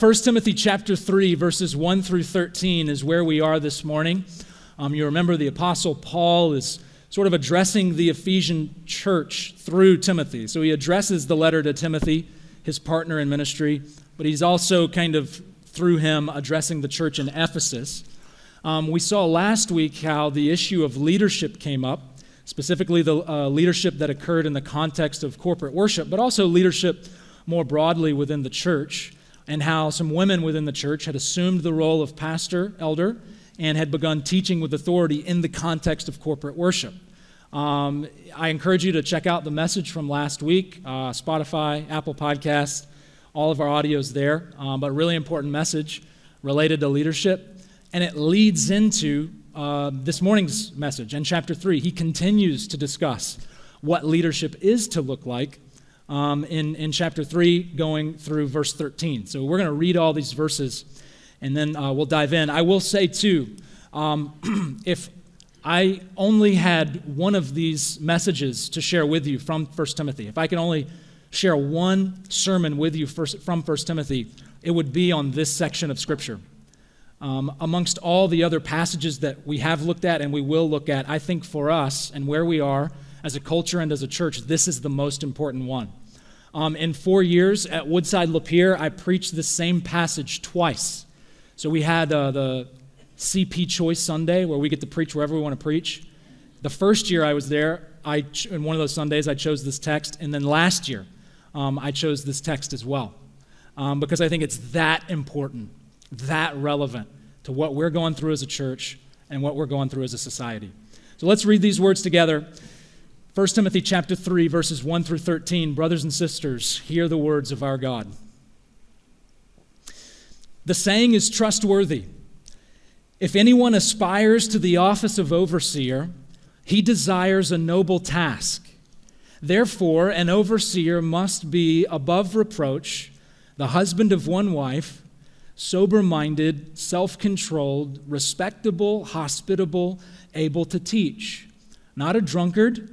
1 Timothy chapter 3, verses 1 through 13 is where we are this morning. Um, you remember the Apostle Paul is sort of addressing the Ephesian church through Timothy. So he addresses the letter to Timothy, his partner in ministry, but he's also kind of through him addressing the church in Ephesus. Um, we saw last week how the issue of leadership came up, specifically the uh, leadership that occurred in the context of corporate worship, but also leadership more broadly within the church, and how some women within the church had assumed the role of pastor, elder, and had begun teaching with authority in the context of corporate worship. Um, I encourage you to check out the message from last week uh, Spotify, Apple Podcasts, all of our audios there. Um, but a really important message related to leadership. And it leads into uh, this morning's message in chapter 3. He continues to discuss what leadership is to look like um, in, in chapter 3, going through verse 13. So we're going to read all these verses and then uh, we'll dive in. I will say, too, um, if I only had one of these messages to share with you from 1 Timothy, if I could only share one sermon with you from 1 Timothy, it would be on this section of Scripture. Um, amongst all the other passages that we have looked at and we will look at, I think for us and where we are as a culture and as a church, this is the most important one. Um, in four years at Woodside Lapeer, I preached the same passage twice. So we had uh, the CP Choice Sunday where we get to preach wherever we want to preach. The first year I was there, I in one of those Sundays I chose this text, and then last year um, I chose this text as well um, because I think it's that important, that relevant to what we're going through as a church and what we're going through as a society. So let's read these words together. 1 Timothy chapter 3 verses 1 through 13. Brothers and sisters, hear the words of our God. The saying is trustworthy. If anyone aspires to the office of overseer, he desires a noble task. Therefore, an overseer must be above reproach, the husband of one wife, sober minded, self controlled, respectable, hospitable, able to teach, not a drunkard,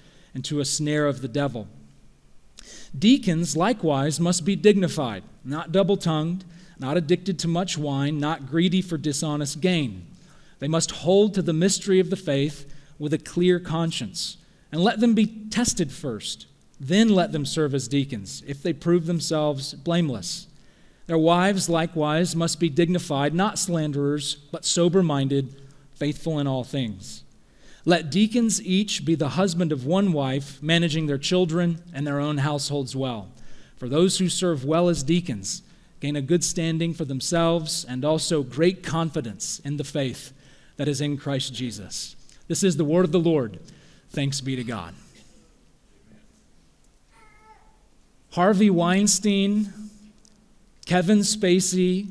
into a snare of the devil. Deacons likewise must be dignified, not double tongued, not addicted to much wine, not greedy for dishonest gain. They must hold to the mystery of the faith with a clear conscience, and let them be tested first. Then let them serve as deacons, if they prove themselves blameless. Their wives likewise must be dignified, not slanderers, but sober minded, faithful in all things. Let deacons each be the husband of one wife, managing their children and their own households well. For those who serve well as deacons gain a good standing for themselves and also great confidence in the faith that is in Christ Jesus. This is the word of the Lord. Thanks be to God. Harvey Weinstein, Kevin Spacey,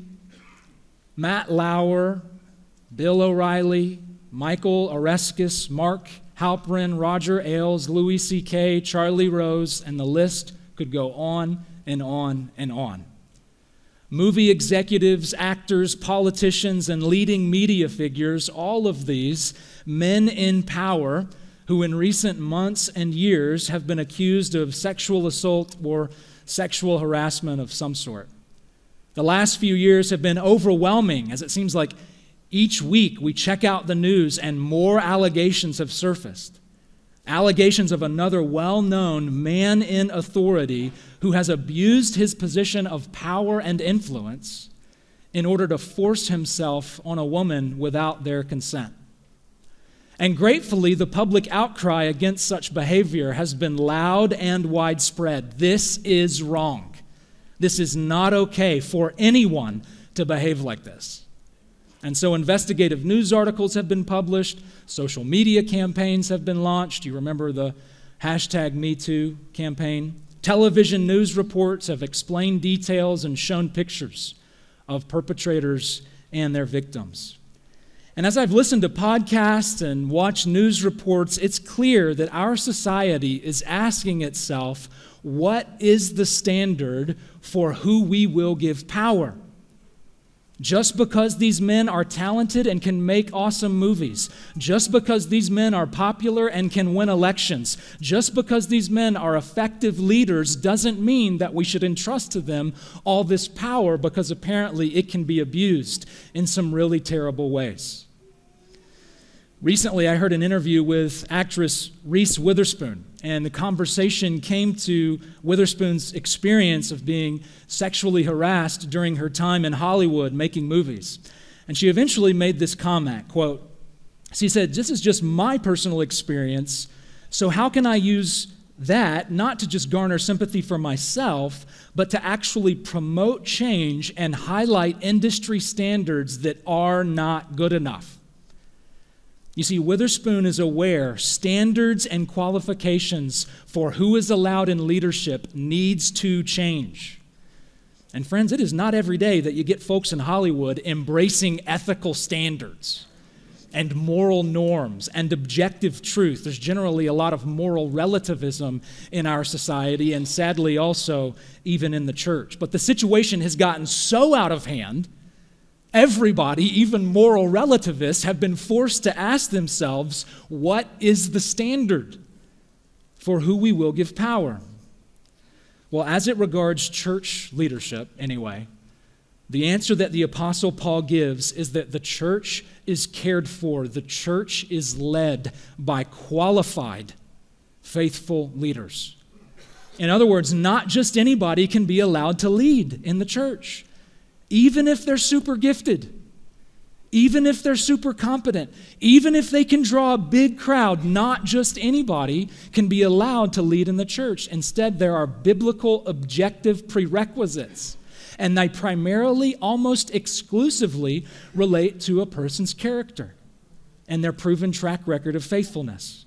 Matt Lauer, Bill O'Reilly, Michael Oreskes, Mark Halperin, Roger Ailes, Louis C.K., Charlie Rose, and the list could go on and on and on. Movie executives, actors, politicians, and leading media figures, all of these men in power who in recent months and years have been accused of sexual assault or sexual harassment of some sort. The last few years have been overwhelming as it seems like each week, we check out the news, and more allegations have surfaced. Allegations of another well known man in authority who has abused his position of power and influence in order to force himself on a woman without their consent. And gratefully, the public outcry against such behavior has been loud and widespread. This is wrong. This is not okay for anyone to behave like this. And so investigative news articles have been published, social media campaigns have been launched. You remember the hashtag MeToo campaign? Television news reports have explained details and shown pictures of perpetrators and their victims. And as I've listened to podcasts and watched news reports, it's clear that our society is asking itself what is the standard for who we will give power? Just because these men are talented and can make awesome movies, just because these men are popular and can win elections, just because these men are effective leaders doesn't mean that we should entrust to them all this power because apparently it can be abused in some really terrible ways. Recently, I heard an interview with actress Reese Witherspoon, and the conversation came to Witherspoon's experience of being sexually harassed during her time in Hollywood making movies. And she eventually made this comment, quote, she said, "This is just my personal experience, so how can I use that not to just garner sympathy for myself, but to actually promote change and highlight industry standards that are not good enough?" You see, Witherspoon is aware standards and qualifications for who is allowed in leadership needs to change. And friends, it is not every day that you get folks in Hollywood embracing ethical standards and moral norms and objective truth. There's generally a lot of moral relativism in our society, and sadly, also even in the church. But the situation has gotten so out of hand Everybody, even moral relativists, have been forced to ask themselves what is the standard for who we will give power? Well, as it regards church leadership, anyway, the answer that the Apostle Paul gives is that the church is cared for, the church is led by qualified, faithful leaders. In other words, not just anybody can be allowed to lead in the church even if they're super gifted, even if they're super competent, even if they can draw a big crowd, not just anybody can be allowed to lead in the church. Instead, there are biblical objective prerequisites, and they primarily, almost exclusively, relate to a person's character and their proven track record of faithfulness.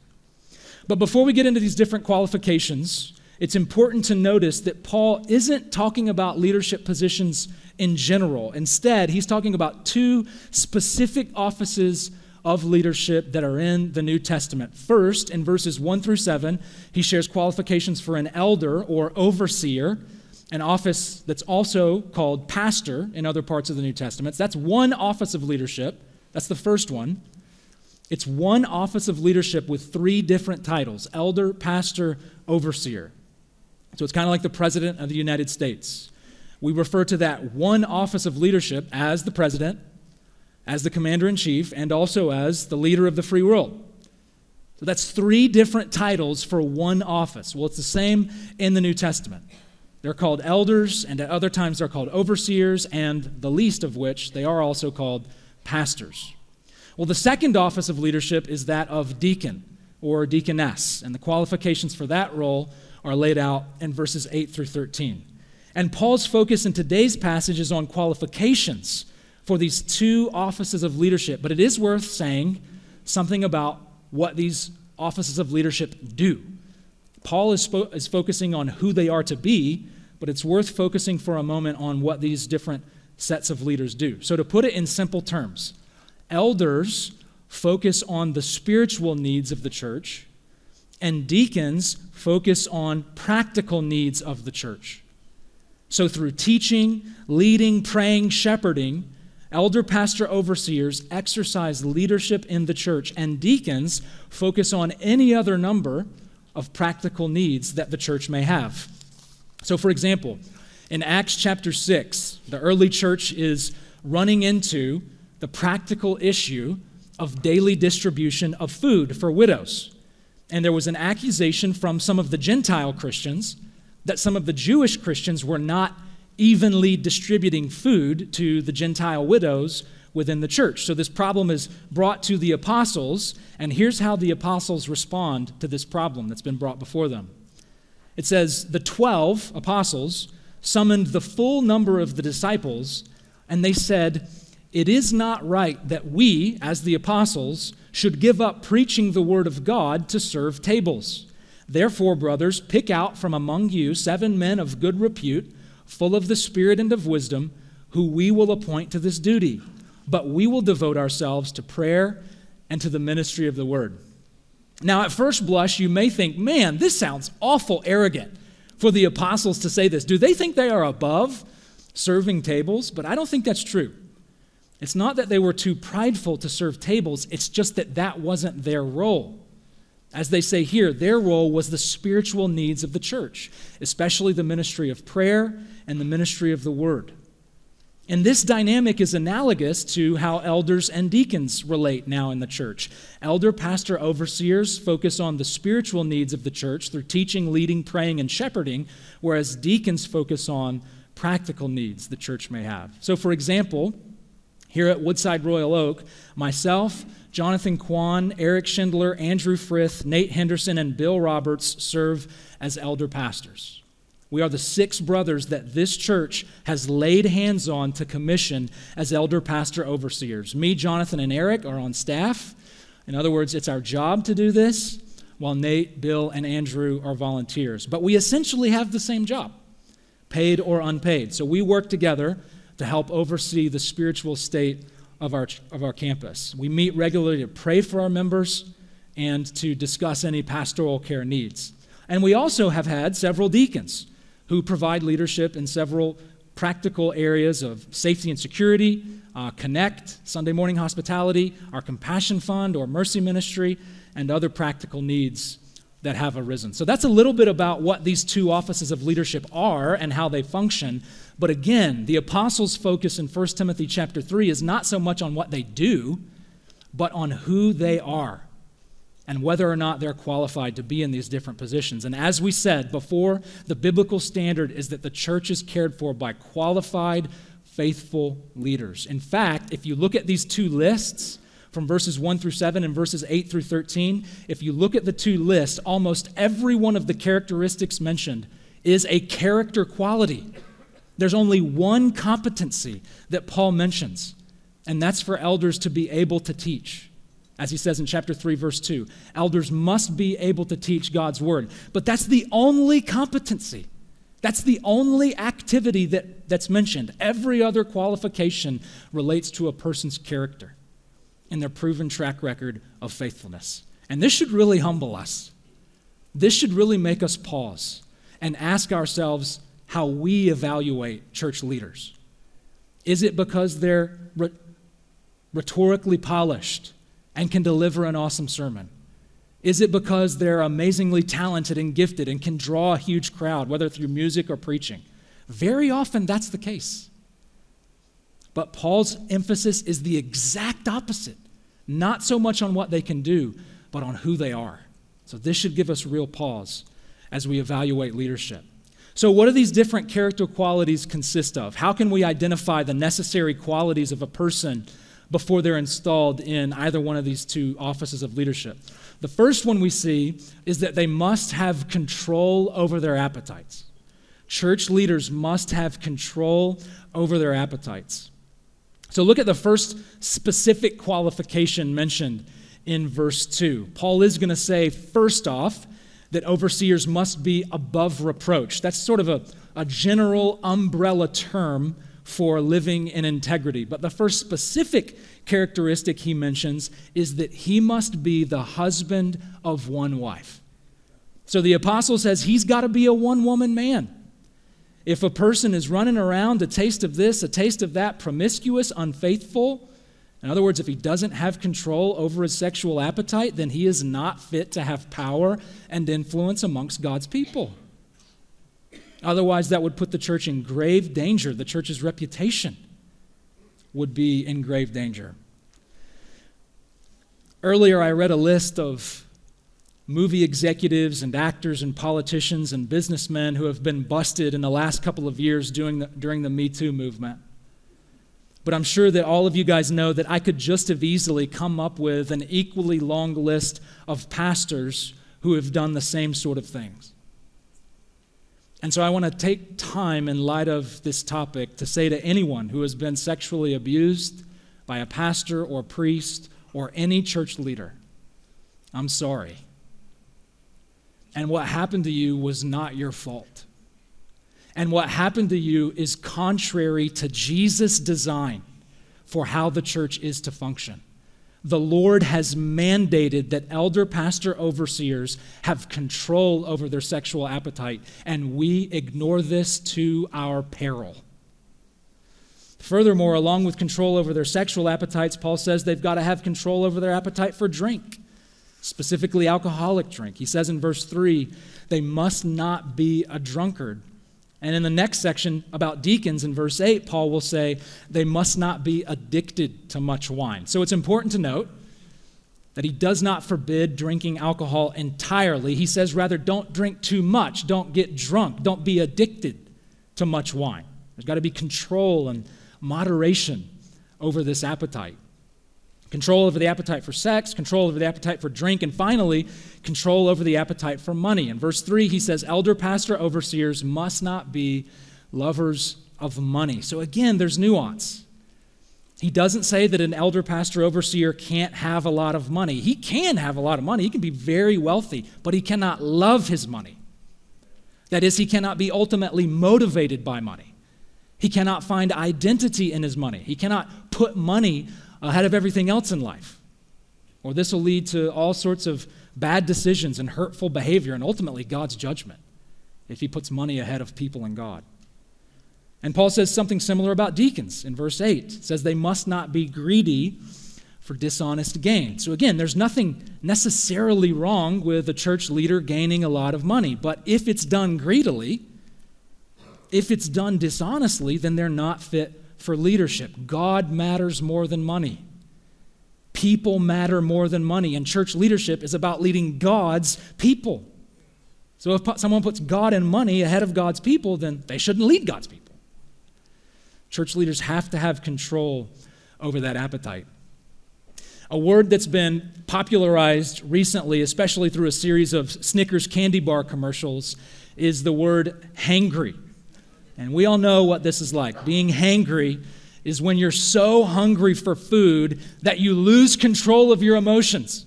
But before we get into these different qualifications, it's important to notice that Paul isn't talking about leadership positions in general. Instead, he's talking about two specific offices of leadership that are in the New Testament. First, in verses 1 through 7, he shares qualifications for an elder or overseer, an office that's also called pastor in other parts of the New Testament. That's one office of leadership. That's the first one. It's one office of leadership with three different titles elder, pastor, overseer. So it's kind of like the President of the United States. We refer to that one office of leadership as the President, as the Commander in Chief, and also as the leader of the free world. So that's three different titles for one office. Well, it's the same in the New Testament. They're called elders, and at other times they're called overseers, and the least of which they are also called pastors. Well, the second office of leadership is that of deacon or deaconess, and the qualifications for that role are laid out in verses 8 through 13. And Paul's focus in today's passage is on qualifications for these two offices of leadership. But it is worth saying something about what these offices of leadership do. Paul is, spo- is focusing on who they are to be, but it's worth focusing for a moment on what these different sets of leaders do. So, to put it in simple terms, elders focus on the spiritual needs of the church, and deacons focus on practical needs of the church. So, through teaching, leading, praying, shepherding, elder, pastor, overseers exercise leadership in the church, and deacons focus on any other number of practical needs that the church may have. So, for example, in Acts chapter 6, the early church is running into the practical issue of daily distribution of food for widows and there was an accusation from some of the Gentile Christians that some of the Jewish Christians were not evenly distributing food to the Gentile widows within the church. So this problem is brought to the apostles, and here's how the apostles respond to this problem that's been brought before them. It says, The 12 apostles summoned the full number of the disciples, and they said, It is not right that we, as the apostles, should give up preaching the word of God to serve tables. Therefore, brothers, pick out from among you seven men of good repute, full of the Spirit and of wisdom, who we will appoint to this duty, but we will devote ourselves to prayer and to the ministry of the word. Now, at first blush, you may think, man, this sounds awful arrogant for the apostles to say this. Do they think they are above serving tables? But I don't think that's true. It's not that they were too prideful to serve tables, it's just that that wasn't their role. As they say here, their role was the spiritual needs of the church, especially the ministry of prayer and the ministry of the word. And this dynamic is analogous to how elders and deacons relate now in the church. Elder, pastor, overseers focus on the spiritual needs of the church through teaching, leading, praying, and shepherding, whereas deacons focus on practical needs the church may have. So, for example, here at Woodside Royal Oak, myself, Jonathan Kwan, Eric Schindler, Andrew Frith, Nate Henderson, and Bill Roberts serve as elder pastors. We are the six brothers that this church has laid hands on to commission as elder pastor overseers. Me, Jonathan, and Eric are on staff. In other words, it's our job to do this, while Nate, Bill, and Andrew are volunteers. But we essentially have the same job, paid or unpaid. So we work together to help oversee the spiritual state of our, of our campus. We meet regularly to pray for our members and to discuss any pastoral care needs. And we also have had several deacons who provide leadership in several practical areas of safety and security, uh, Connect, Sunday morning hospitality, our Compassion Fund or Mercy Ministry, and other practical needs that have arisen. So that's a little bit about what these two offices of leadership are and how they function. But again, the apostles' focus in 1 Timothy chapter 3 is not so much on what they do, but on who they are and whether or not they're qualified to be in these different positions. And as we said before, the biblical standard is that the church is cared for by qualified, faithful leaders. In fact, if you look at these two lists, from verses 1 through 7 and verses 8 through 13, if you look at the two lists, almost every one of the characteristics mentioned is a character quality. There's only one competency that Paul mentions, and that's for elders to be able to teach. As he says in chapter 3, verse 2, elders must be able to teach God's word. But that's the only competency. That's the only activity that, that's mentioned. Every other qualification relates to a person's character and their proven track record of faithfulness. And this should really humble us. This should really make us pause and ask ourselves how we evaluate church leaders. Is it because they're rhetorically polished? and can deliver an awesome sermon? Is it because they're amazingly talented and gifted and can draw a huge crowd, whether through music or preaching? Very often that's the case. But Paul's emphasis is the exact opposite not so much on what they can do, but on who they are. So this should give us real pause as we evaluate leadership. So, what do these different character qualities consist of? How can we identify the necessary qualities of a person before they're installed in either one of these two offices of leadership. The first one we see is that they must have control over their appetites. Church leaders must have control over their appetites. So look at the first specific qualification mentioned in verse 2. Paul is going to say, first off, that overseers must be above reproach. That's sort of a, a general umbrella term for living in integrity. But the first specific characteristic he mentions is that he must be the husband of one wife. So the apostle says he's got to be a one woman man. If a person is running around a taste of this, a taste of that, promiscuous, unfaithful, in other words, if he doesn't have control over his sexual appetite, then he is not fit to have power and influence amongst God's people. Otherwise, that would put the church in grave danger. The church's reputation would be in grave danger. Earlier, I read a list of movie executives and actors and politicians and businessmen who have been busted in the last couple of years during the, during the Me Too movement. But I'm sure that all of you guys know that I could just have easily come up with an equally long list of pastors who have done the same sort of things. And so I want to take time in light of this topic to say to anyone who has been sexually abused by a pastor or priest or any church leader, I'm sorry. And what happened to you was not your fault. And what happened to you is contrary to Jesus' design for how the church is to function. The Lord has mandated that elder, pastor, overseers have control over their sexual appetite, and we ignore this to our peril. Furthermore, along with control over their sexual appetites, Paul says they've got to have control over their appetite for drink, specifically alcoholic drink. He says in verse 3 they must not be a drunkard. And in the next section about deacons, in verse 8, Paul will say they must not be addicted to much wine. So it's important to note that he does not forbid drinking alcohol entirely. He says, rather, don't drink too much, don't get drunk, don't be addicted to much wine. There's got to be control and moderation over this appetite. Control over the appetite for sex, control over the appetite for drink, and finally, control over the appetite for money. In verse 3, he says, Elder, pastor, overseers must not be lovers of money. So again, there's nuance. He doesn't say that an elder, pastor, overseer can't have a lot of money. He can have a lot of money, he can be very wealthy, but he cannot love his money. That is, he cannot be ultimately motivated by money. He cannot find identity in his money. He cannot put money ahead of everything else in life. Or this will lead to all sorts of bad decisions and hurtful behavior and ultimately God's judgment if he puts money ahead of people and God. And Paul says something similar about deacons in verse 8. It says they must not be greedy for dishonest gain. So again, there's nothing necessarily wrong with a church leader gaining a lot of money, but if it's done greedily, if it's done dishonestly, then they're not fit for leadership. God matters more than money. People matter more than money, and church leadership is about leading God's people. So if someone puts God and money ahead of God's people, then they shouldn't lead God's people. Church leaders have to have control over that appetite. A word that's been popularized recently, especially through a series of Snickers candy bar commercials, is the word hangry. And we all know what this is like. Being hangry is when you're so hungry for food that you lose control of your emotions.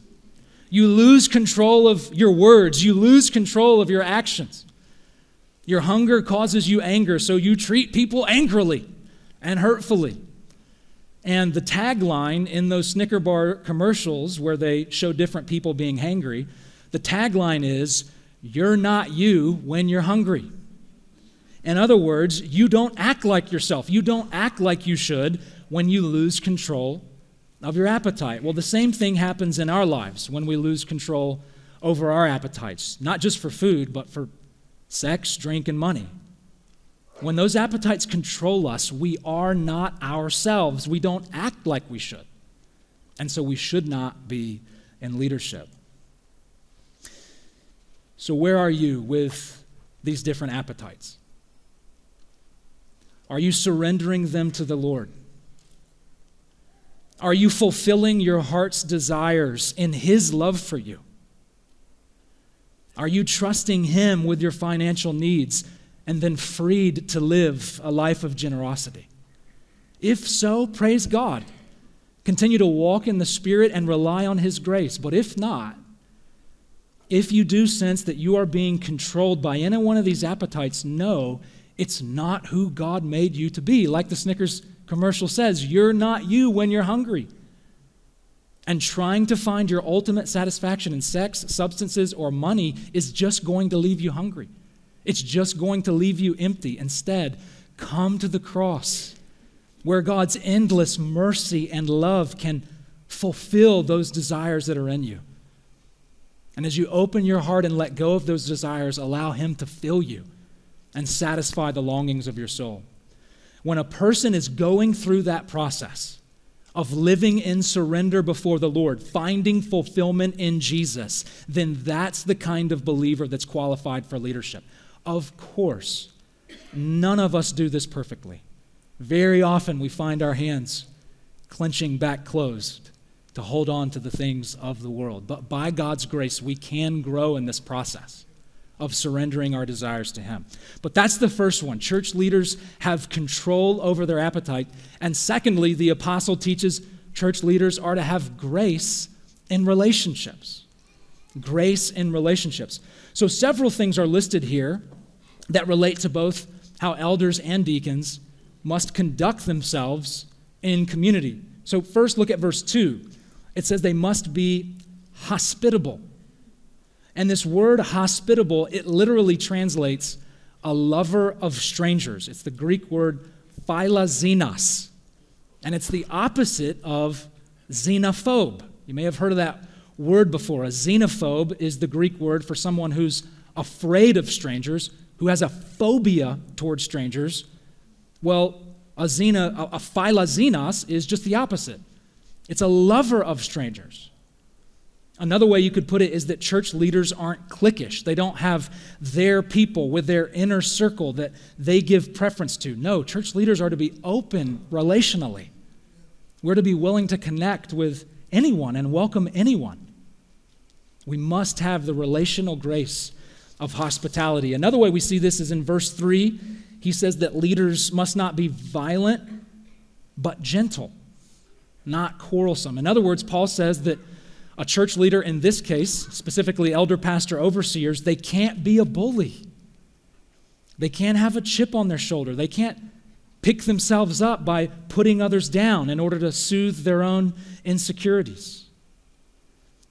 You lose control of your words. You lose control of your actions. Your hunger causes you anger, so you treat people angrily and hurtfully. And the tagline in those Snicker bar commercials where they show different people being hangry, the tagline is, You're not you when you're hungry. In other words, you don't act like yourself. You don't act like you should when you lose control of your appetite. Well, the same thing happens in our lives when we lose control over our appetites, not just for food, but for sex, drink, and money. When those appetites control us, we are not ourselves. We don't act like we should. And so we should not be in leadership. So, where are you with these different appetites? Are you surrendering them to the Lord? Are you fulfilling your heart's desires in His love for you? Are you trusting Him with your financial needs and then freed to live a life of generosity? If so, praise God. Continue to walk in the Spirit and rely on His grace. But if not, if you do sense that you are being controlled by any one of these appetites, know it's not who God made you to be. Like the Snickers commercial says, you're not you when you're hungry. And trying to find your ultimate satisfaction in sex, substances, or money is just going to leave you hungry. It's just going to leave you empty. Instead, come to the cross where God's endless mercy and love can fulfill those desires that are in you. And as you open your heart and let go of those desires, allow Him to fill you and satisfy the longings of your soul. When a person is going through that process of living in surrender before the Lord, finding fulfillment in Jesus, then that's the kind of believer that's qualified for leadership. Of course, none of us do this perfectly. Very often we find our hands clenching back closed to hold on to the things of the world. But by God's grace, we can grow in this process of surrendering our desires to Him. But that's the first one. Church leaders have control over their appetite. And secondly, the apostle teaches church leaders are to have grace in relationships. Grace in relationships. So several things are listed here that relate to both how elders and deacons must conduct themselves in community. So, first look at verse 2. It says they must be hospitable. And this word hospitable, it literally translates a lover of strangers. It's the Greek word philoxenos. And it's the opposite of xenophobe. You may have heard of that word before. A xenophobe is the Greek word for someone who's afraid of strangers, who has a phobia towards strangers. Well, a, xena, a, a is just the opposite. It's a lover of strangers. Another way you could put it is that church leaders aren't cliquish. They don't have their people with their inner circle that they give preference to. No, church leaders are to be open relationally. We're to be willing to connect with anyone and welcome anyone. We must have the relational grace of hospitality. Another way we see this is in verse 3. He says that leaders must not be violent, but gentle, not quarrelsome. In other words, Paul says that a church leader, in this case, specifically elder, pastor, overseers, they can't be a bully. They can't have a chip on their shoulder. They can't pick themselves up by putting others down in order to soothe their own insecurities.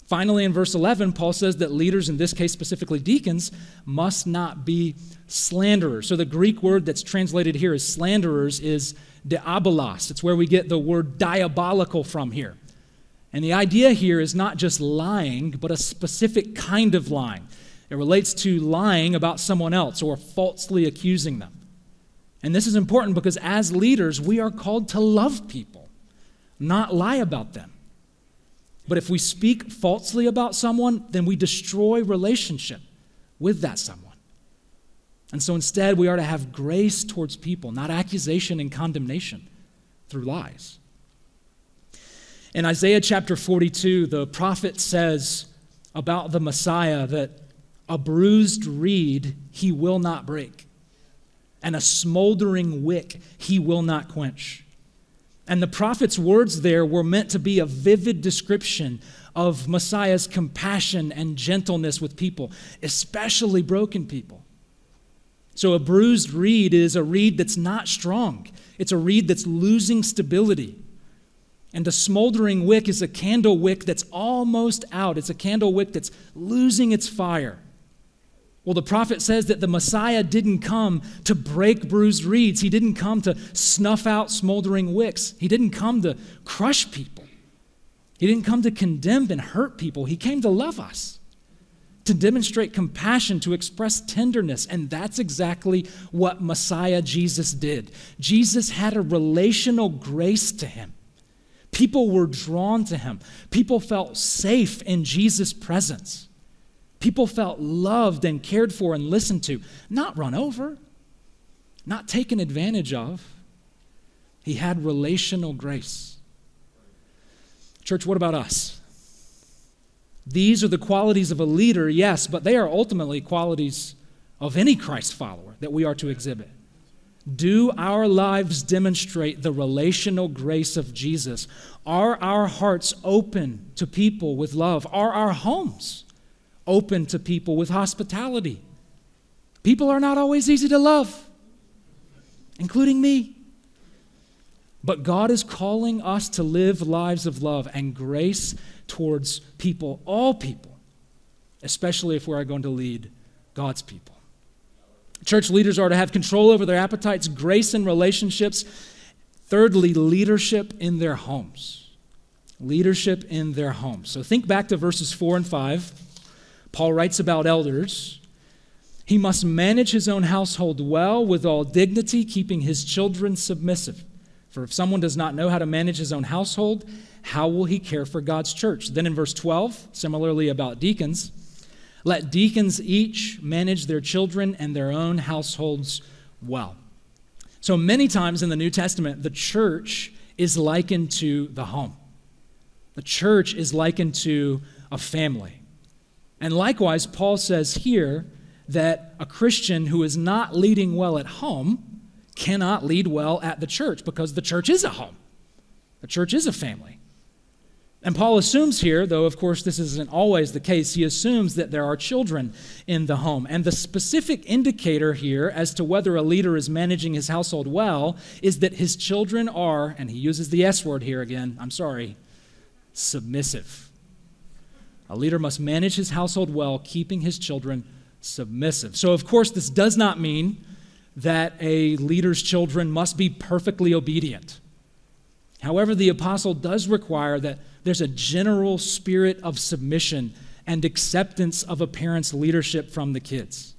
Finally, in verse 11, Paul says that leaders, in this case specifically deacons, must not be slanderers. So the Greek word that's translated here as slanderers is diabolos. It's where we get the word diabolical from here. And the idea here is not just lying, but a specific kind of lying. It relates to lying about someone else or falsely accusing them. And this is important because as leaders, we are called to love people, not lie about them. But if we speak falsely about someone, then we destroy relationship with that someone. And so instead, we are to have grace towards people, not accusation and condemnation through lies. In Isaiah chapter 42, the prophet says about the Messiah that a bruised reed he will not break, and a smoldering wick he will not quench. And the prophet's words there were meant to be a vivid description of Messiah's compassion and gentleness with people, especially broken people. So, a bruised reed is a reed that's not strong, it's a reed that's losing stability. And the smoldering wick is a candle wick that's almost out. It's a candle wick that's losing its fire. Well, the prophet says that the Messiah didn't come to break bruised reeds. He didn't come to snuff out smoldering wicks. He didn't come to crush people. He didn't come to condemn and hurt people. He came to love us, to demonstrate compassion, to express tenderness. And that's exactly what Messiah Jesus did. Jesus had a relational grace to him. People were drawn to him. People felt safe in Jesus' presence. People felt loved and cared for and listened to, not run over, not taken advantage of. He had relational grace. Church, what about us? These are the qualities of a leader, yes, but they are ultimately qualities of any Christ follower that we are to exhibit. Do our lives demonstrate the relational grace of Jesus? Are our hearts open to people with love? Are our homes open to people with hospitality? People are not always easy to love, including me. But God is calling us to live lives of love and grace towards people, all people, especially if we are going to lead God's people. Church leaders are to have control over their appetites, grace in relationships. Thirdly, leadership in their homes. Leadership in their homes. So think back to verses 4 and 5. Paul writes about elders. He must manage his own household well with all dignity, keeping his children submissive. For if someone does not know how to manage his own household, how will he care for God's church? Then in verse 12, similarly about deacons, let deacons each manage their children and their own households well. So many times in the New Testament, the church is likened to the home. The church is likened to a family. And likewise, Paul says here that a Christian who is not leading well at home cannot lead well at the church because the church is a home. The church is a family. And Paul assumes here, though of course this isn't always the case, he assumes that there are children in the home. And the specific indicator here as to whether a leader is managing his household well is that his children are, and he uses the S word here again, I'm sorry, submissive. A leader must manage his household well, keeping his children submissive. So, of course, this does not mean that a leader's children must be perfectly obedient. However, the apostle does require that there's a general spirit of submission and acceptance of a parent's leadership from the kids.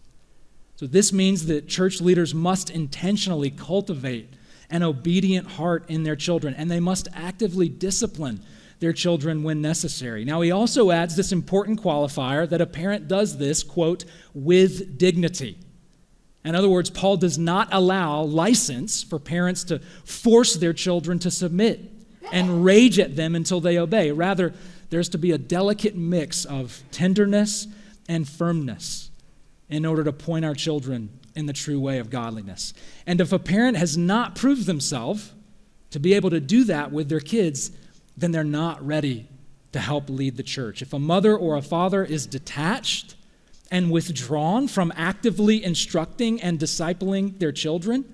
So, this means that church leaders must intentionally cultivate an obedient heart in their children, and they must actively discipline their children when necessary. Now, he also adds this important qualifier that a parent does this, quote, with dignity. In other words, Paul does not allow license for parents to force their children to submit and rage at them until they obey. Rather, there's to be a delicate mix of tenderness and firmness in order to point our children in the true way of godliness. And if a parent has not proved themselves to be able to do that with their kids, then they're not ready to help lead the church. If a mother or a father is detached and withdrawn from actively instructing and discipling their children,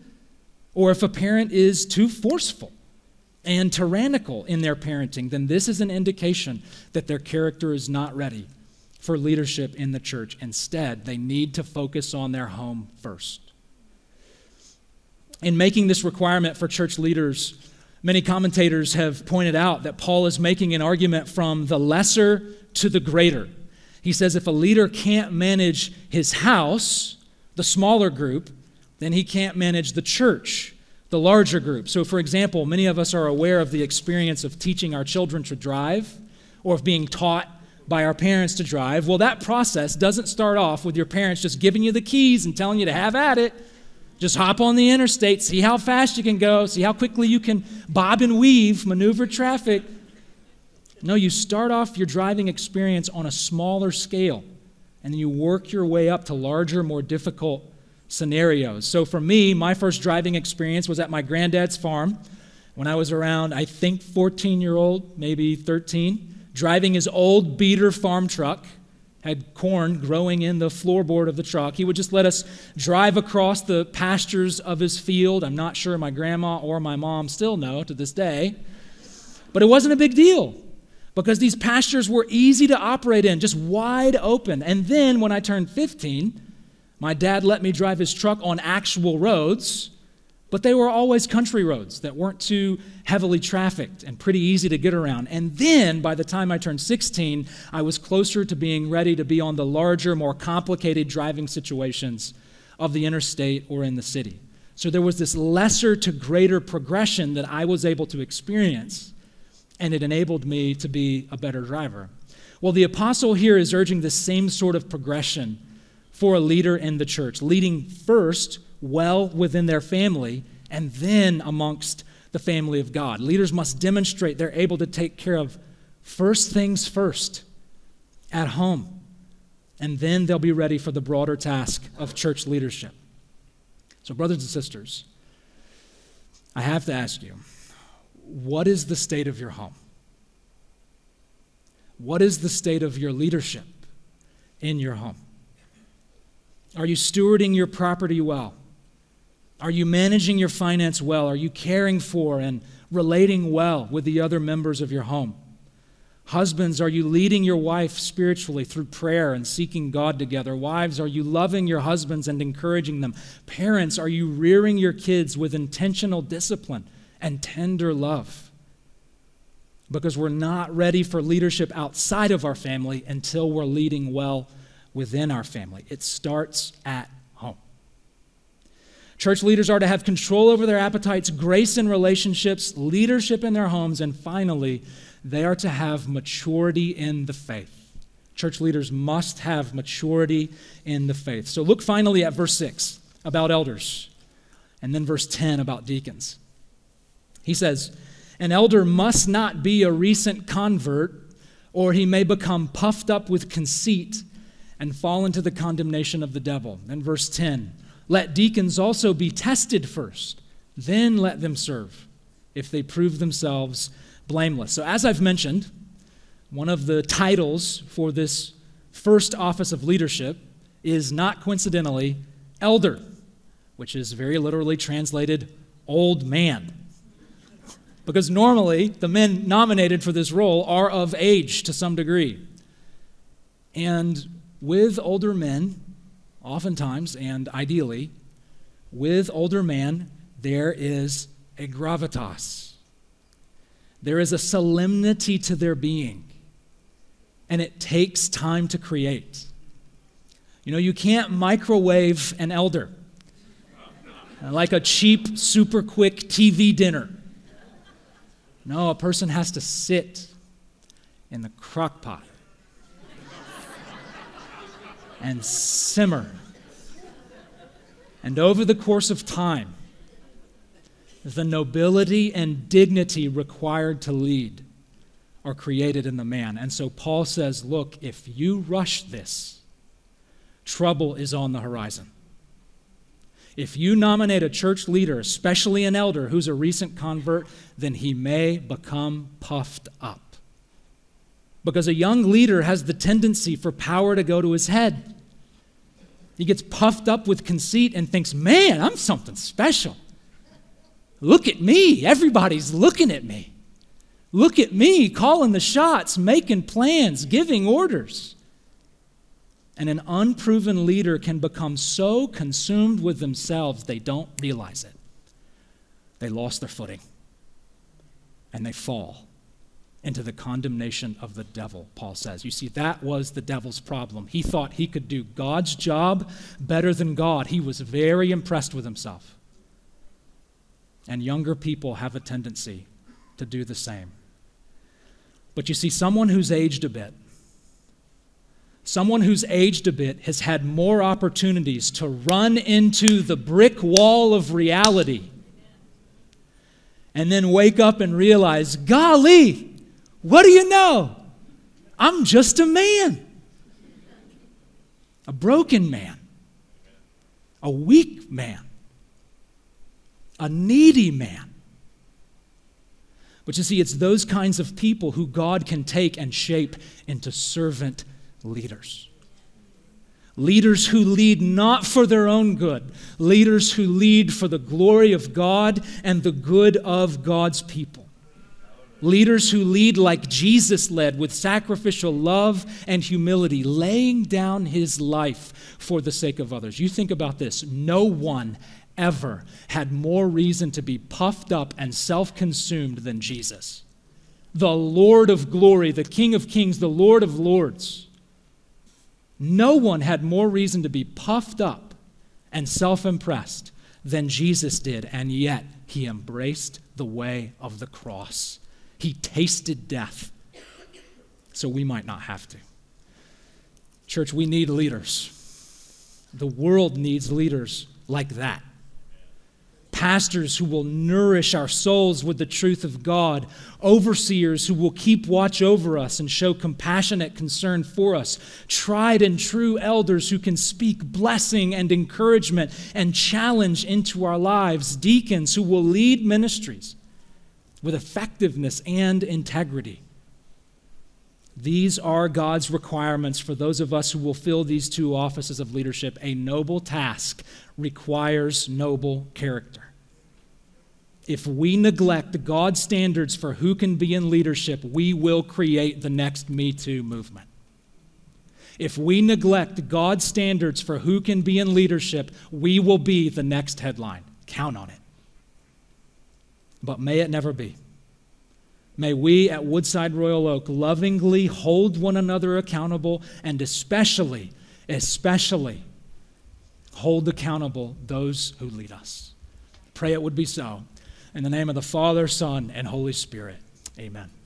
or if a parent is too forceful and tyrannical in their parenting, then this is an indication that their character is not ready for leadership in the church. Instead, they need to focus on their home first. In making this requirement for church leaders, many commentators have pointed out that Paul is making an argument from the lesser to the greater. He says if a leader can't manage his house, the smaller group, then he can't manage the church, the larger group. So, for example, many of us are aware of the experience of teaching our children to drive or of being taught by our parents to drive. Well, that process doesn't start off with your parents just giving you the keys and telling you to have at it. Just hop on the interstate, see how fast you can go, see how quickly you can bob and weave, maneuver traffic. No, you start off your driving experience on a smaller scale, and then you work your way up to larger, more difficult scenarios. So for me, my first driving experience was at my granddad's farm when I was around, I think, 14 year old, maybe 13, driving his old beater farm truck. Had corn growing in the floorboard of the truck. He would just let us drive across the pastures of his field. I'm not sure my grandma or my mom still know to this day. But it wasn't a big deal because these pastures were easy to operate in, just wide open. And then when I turned 15, my dad let me drive his truck on actual roads, but they were always country roads that weren't too heavily trafficked and pretty easy to get around. And then by the time I turned 16, I was closer to being ready to be on the larger, more complicated driving situations of the interstate or in the city. So there was this lesser to greater progression that I was able to experience, and it enabled me to be a better driver. Well, the apostle here is urging the same sort of progression for a leader in the church, leading first well within their family and then amongst the family of God. Leaders must demonstrate they're able to take care of first things first at home, and then they'll be ready for the broader task of church leadership. So, brothers and sisters, I have to ask you what is the state of your home? What is the state of your leadership in your home? Are you stewarding your property well? Are you managing your finance well? Are you caring for and relating well with the other members of your home? Husbands, are you leading your wife spiritually through prayer and seeking God together? Wives, are you loving your husbands and encouraging them? Parents, are you rearing your kids with intentional discipline and tender love? Because we're not ready for leadership outside of our family until we're leading well within our family. It starts at home. Church leaders are to have control over their appetites, grace in relationships, leadership in their homes, and finally, they are to have maturity in the faith. Church leaders must have maturity in the faith. So look finally at verse 6 about elders, and then verse 10 about deacons. He says, An elder must not be a recent convert, or he may become puffed up with conceit and fall into the condemnation of the devil. And verse 10 let deacons also be tested first, then let them serve if they prove themselves blameless. So, as I've mentioned, one of the titles for this first office of leadership is not coincidentally elder, which is very literally translated old man. Because normally the men nominated for this role are of age to some degree. And with older men, oftentimes and ideally, with older men, there is a gravitas. There is a solemnity to their being, and it takes time to create. You know, you can't microwave an elder like a cheap, super quick TV dinner. No, a person has to sit in the crock pot and simmer. And over the course of time, the nobility and dignity required to lead are created in the man. And so Paul says, Look, if you rush this, trouble is on the horizon. If you nominate a church leader, especially an elder who's a recent convert, then he may become puffed up. Because a young leader has the tendency for power to go to his head. He gets puffed up with conceit and thinks, man, I'm something special. Look at me. Everybody's looking at me. Look at me calling the shots, making plans, giving orders. And an unproven leader can become so consumed with themselves they don't realize it. They lost their footing and they fall into the condemnation of the devil, Paul says. You see, that was the devil's problem. He thought he could do God's job better than God. He was very impressed with himself. And younger people have a tendency to do the same. But you see, someone who's aged a bit, someone who's aged a bit has had more opportunities to run into the brick wall of reality and then wake up and realize, golly, what do you know? I'm just a man, a broken man, a weak man, a needy man. But you see, it's those kinds of people who God can take and shape into servant leaders. Leaders who lead not for their own good, leaders who lead for the glory of God and the good of God's people. Leaders who lead like Jesus led with sacrificial love and humility, laying down his life for the sake of others. You think about this no one ever had more reason to be puffed up and self consumed than Jesus. The Lord of glory, the King of kings, the Lord of lords. No one had more reason to be puffed up and self impressed than Jesus did, and yet he embraced the way of the cross. He tasted death so we might not have to. Church, we need leaders. The world needs leaders like that. Pastors who will nourish our souls with the truth of God, overseers who will keep watch over us and show compassionate concern for us, tried and true elders who can speak blessing and encouragement and challenge into our lives, deacons who will lead ministries with effectiveness and integrity. These are God's requirements for those of us who will fill these two offices of leadership. A noble task requires noble character. If we neglect God's standards for who can be in leadership, we will create the next Me Too movement. If we neglect God's standards for who can be in leadership, we will be the next headline. Count on it but may it never be. May we at Woodside Royal Oak lovingly hold one another accountable and especially, especially hold accountable those who lead us. Pray it would be so. In the name of the Father, Son, and Holy Spirit, amen.